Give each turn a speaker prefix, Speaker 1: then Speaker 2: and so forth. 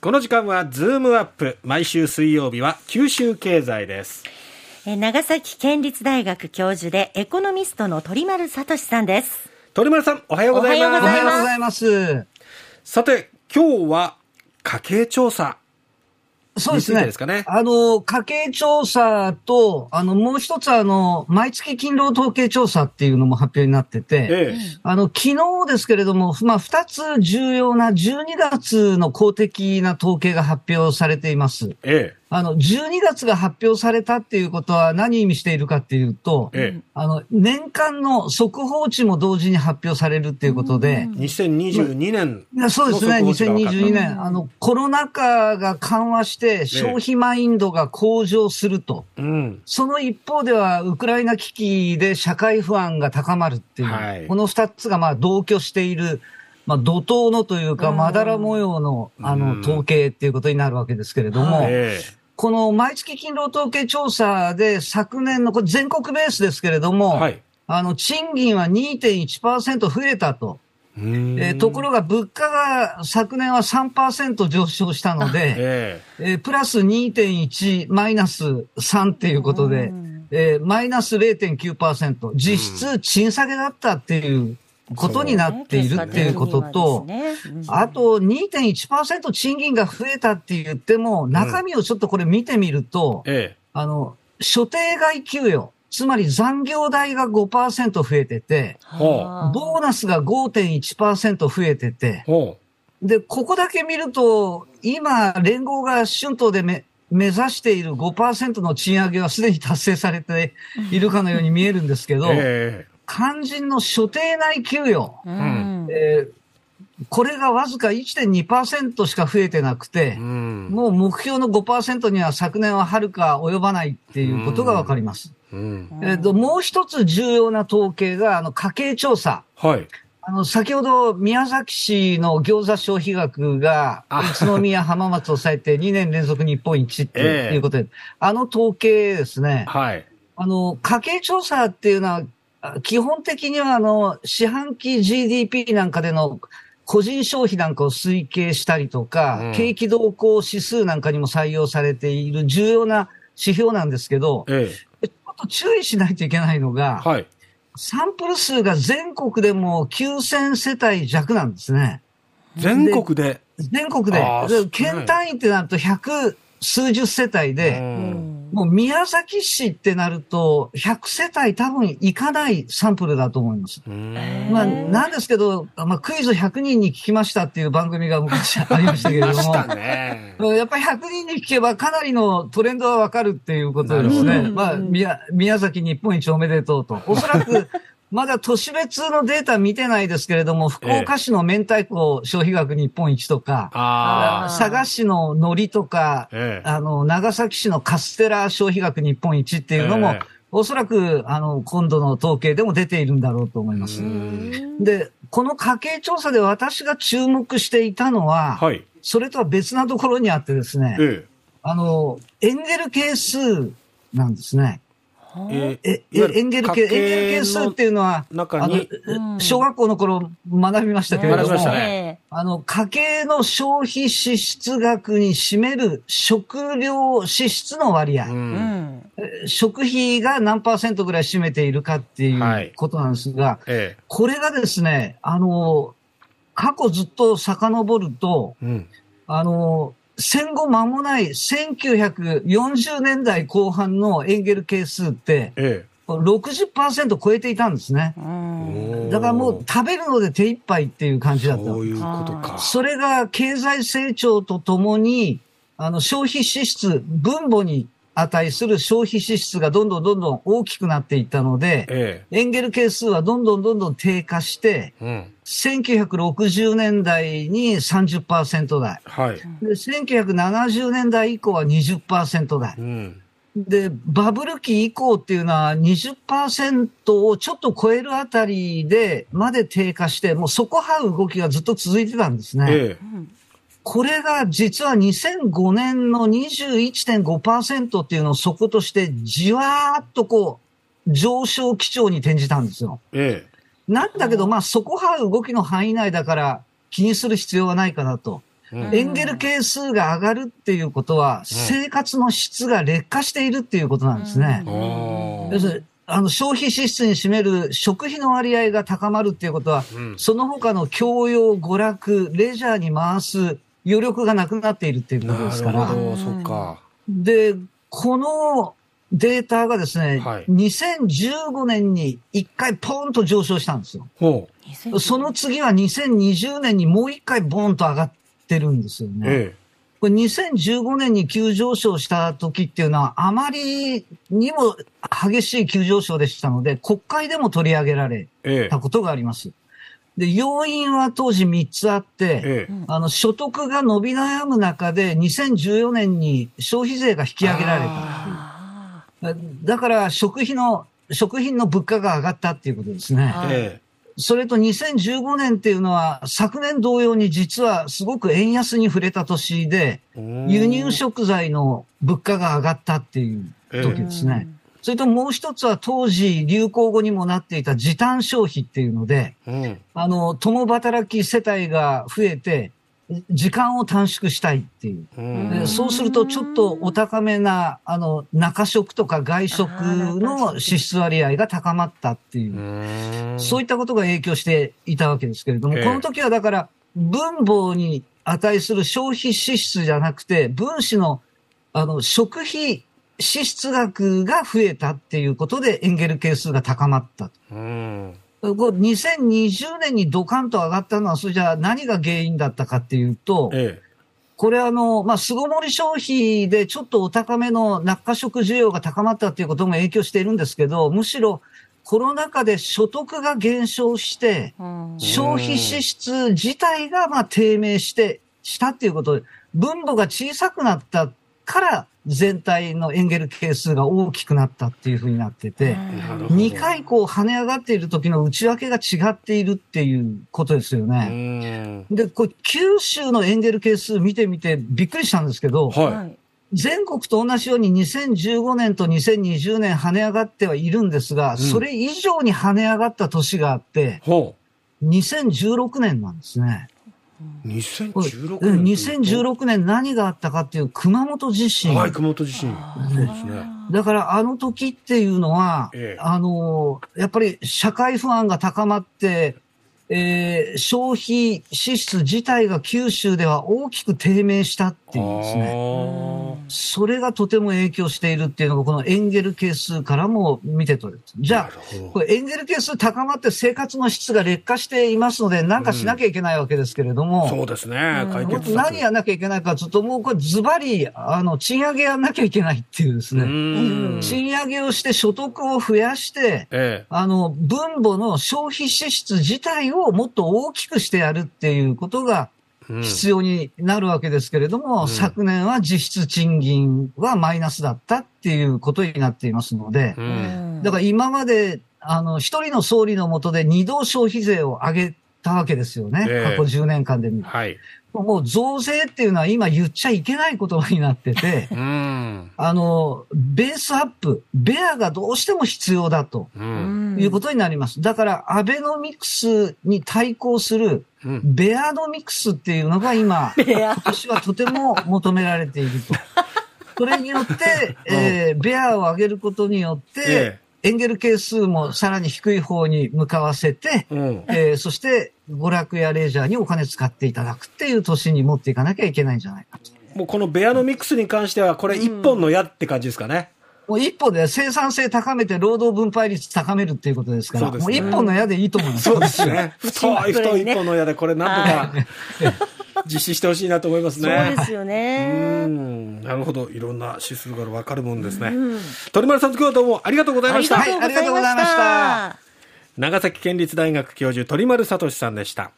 Speaker 1: この時間はズームアップ。毎週水曜日は九州経済です。
Speaker 2: 長崎県立大学教授でエコノミストの鳥丸聡さんです。
Speaker 1: 鳥丸さんおはようございます。
Speaker 3: おはようございます。
Speaker 1: さて今日は家計調査
Speaker 3: そうですね。すねあの、家計調査と、あの、もう一つあの、毎月勤労統計調査っていうのも発表になってて、ええ、あの、昨日ですけれども、まあ、二つ重要な12月の公的な統計が発表されています。ええあの、12月が発表されたっていうことは何意味しているかっていうと、ええ、あの、年間の速報値も同時に発表されるっていうことで。
Speaker 1: 2022年
Speaker 3: そうですね、2022年。あの、コロナ禍が緩和して消費マインドが向上すると。ええ、その一方では、ウクライナ危機で社会不安が高まるっていう、はい、この二つがまあ同居しているまあ、怒涛のというか、まだら模様の、あの、統計っていうことになるわけですけれども、この毎月勤労統計調査で昨年の、これ全国ベースですけれども、はい、あの、賃金は2.1%増えたと。えー、ところが物価が昨年は3%上昇したので、えー、えー、プラス2.1マイナス3っていうことで、えー、マイナス0.9%、実質賃下げだったっていうことになっているっていうことと、あと2.1%賃金が増えたって言っても、中身をちょっとこれ見てみると、あの、所定外給与、つまり残業代が5%増えてて、ボーナスが5.1%増えてて、で、ここだけ見ると、今、連合が春闘でめ目指している5%の賃上げはすでに達成されているかのように見えるんですけど、えー肝心の所定内給与、うんえー、これがわずか1.2%しか増えてなくて、うん、もう目標の5%には昨年ははるか及ばないっていうことがわかります。うん、えーと、もう一つ重要な統計が、あの、家計調査。はい。あの、先ほど宮崎市の餃子消費額が、宇都宮浜松を抑えて2年連続日本一っていうことで、えー、あの統計ですね。はい。あの、家計調査っていうのは、基本的には、あの、四半期 GDP なんかでの個人消費なんかを推計したりとか、うん、景気動向指数なんかにも採用されている重要な指標なんですけど、ええ、ちょっと注意しないといけないのが、はい、サンプル数が全国でも9000世帯弱なんですね。
Speaker 1: 全国で？
Speaker 3: 全国で。県単位ってなると100数十世帯で、うんもう宮崎市ってなると、100世帯多分いかないサンプルだと思います。まあ、なんですけど、まあ、クイズ100人に聞きましたっていう番組が昔ありましたけれども、やっぱり100人に聞けばかなりのトレンドはわかるっていうことですね。まあ、宮宮崎日本一おめでとうと。おそらく、まだ都市別のデータ見てないですけれども、福岡市の明太子消費額日本一とか、佐賀市の海苔とか、えあの、長崎市のカステラ消費額日本一っていうのも、えおそらく、あの、今度の統計でも出ているんだろうと思います。で、この家計調査で私が注目していたのは、はい、それとは別なところにあってですね、えあの、エンゲル係数なんですね。ええエンゲル系、エンゲル係数っていうのは、中に。あの、小学校の頃学びましたけれども、ね、あの、家計の消費支出額に占める食料支出の割合、うん、食費が何パーセントぐらい占めているかっていうことなんですが、はいええ、これがですね、あの、過去ずっと遡ると、うん、あの、戦後間もない1940年代後半のエンゲル係数って、ええ、60%超えていたんですね。だからもう食べるので手一杯っていう感じだった。
Speaker 1: そういうことか。
Speaker 3: それが経済成長とともに、あの消費支出、分母に値する消費支出がどんどんどんどん大きくなっていったので、ええ、エンゲル係数はどんどんどんどん低下して、うん、1960年代に30%台、はい、で1970年代以降は20%台、うん、で、バブル期以降っていうのは20%をちょっと超えるあたりでまで低下して、もう底這う動きがずっと続いてたんですね。ええこれが実は2005年の21.5%っていうのを底としてじわーっとこう上昇基調に転じたんですよ。ええ。なんだけど、まあ、底は動きの範囲内だから気にする必要はないかなと。エンゲル係数が上がるっていうことは、生活の質が劣化しているっていうことなんですね。要するにあの消費支出に占める食費の割合が高まるっていうことは、うん、その他の教養、娯楽、レジャーに回す余力がなくなっているっていうことですから。なるほど、そっか。で、このデータがですね、はい、2015年に一回ポンと上昇したんですよ。その次は2020年にもう一回ボンと上がってるんですよね。ええこれ2015年に急上昇した時っていうのは、あまりにも激しい急上昇でしたので、国会でも取り上げられたことがあります。ええ、で、要因は当時3つあって、ええ、あの、所得が伸び悩む中で、2014年に消費税が引き上げられた。だから、食費の、食品の物価が上がったっていうことですね。ええ。それと2015年っていうのは、昨年同様に実はすごく円安に触れた年で、輸入食材の物価が上がったっていう時ですね。それともう一つは当時流行語にもなっていた時短消費っていうので、あの、共働き世帯が増えて、時間を短縮したいっていう。うそうすると、ちょっとお高めな、あの、中食とか外食の支出割合が高まったっていう、そういったことが影響していたわけですけれども、この時はだから、分母に値する消費支出じゃなくて、分子の、あの、食費支出額が増えたっていうことで、エンゲル係数が高まった。2020年にドカンと上がったのは、それじゃあ何が原因だったかっていうと、ええ、これあの、まあ、巣ごもり消費でちょっとお高めの中食需要が高まったっていうことも影響しているんですけど、むしろコロナ禍で所得が減少して、消費支出自体がまあ低迷して、したっていうことで、分母が小さくなったから、全体のエンゲル係数が大きくなったっていうふうになってて、2回こう跳ね上がっている時の内訳が違っているっていうことですよね。で、これ九州のエンゲル係数見てみてびっくりしたんですけど、はい、全国と同じように2015年と2020年跳ね上がってはいるんですが、うん、それ以上に跳ね上がった年があって、2016年なんですね。
Speaker 1: 2016年
Speaker 3: ?2016 年何があったかっていう熊本地震。
Speaker 1: はい、熊本地震。そうですね。
Speaker 3: だからあの時っていうのは、ええ、あの、やっぱり社会不安が高まって、えー、消費支出自体が九州では大きく低迷したっていうですね。それがとても影響しているっていうのが、このエンゲル係数からも見て取れる。じゃあ、これエンゲル係数高まって生活の質が劣化していますので、何かしなきゃいけないわけですけれども。
Speaker 1: うん、そうですね。解決
Speaker 3: 何やんなきゃいけないかというと、もうこれズバリ、あの、賃上げやんなきゃいけないっていうですね。賃上げをして所得を増やして、ええ、あの、分母の消費支出自体をもっと大きくしてやるっていうことが、必要になるわけですけれども、うん、昨年は実質賃金はマイナスだったっていうことになっていますので、うん、だから今まで、あの、一人の総理の下で二度消費税を上げたわけですよね。えー、過去10年間で見る。はい。もう増税っていうのは今言っちゃいけない言葉になってて、うん、あの、ベースアップ、ベアがどうしても必要だと、いうことになります。だから、アベノミクスに対抗する、ベアノミクスっていうのが今、今年はとても求められていると。それによって、えー、ベアを上げることによって、ええエンゲル係数もさらに低い方に向かわせて、うん、えー、そして娯楽やレジャーにお金使っていただくっていう年に持っていかなきゃいけないんじゃないかと。
Speaker 1: もうこのベアノミクスに関しては、これ一本の矢って感じですかね。
Speaker 3: もう一本で生産性高めて労働分配率高めるっていうことですから、ね、もう一本の矢でいいと思います。
Speaker 1: そうですね。太い太い一本の矢でこれなんとか 実施してほしいなと思いますね。
Speaker 2: そうですよね。
Speaker 1: なるほど。いろんな指数が分かるもんですね。鳥丸さん、今日はどうもありがとうございました。
Speaker 3: はい、ありがとうございました。
Speaker 1: 長崎県立大学教授鳥丸聡さんでした。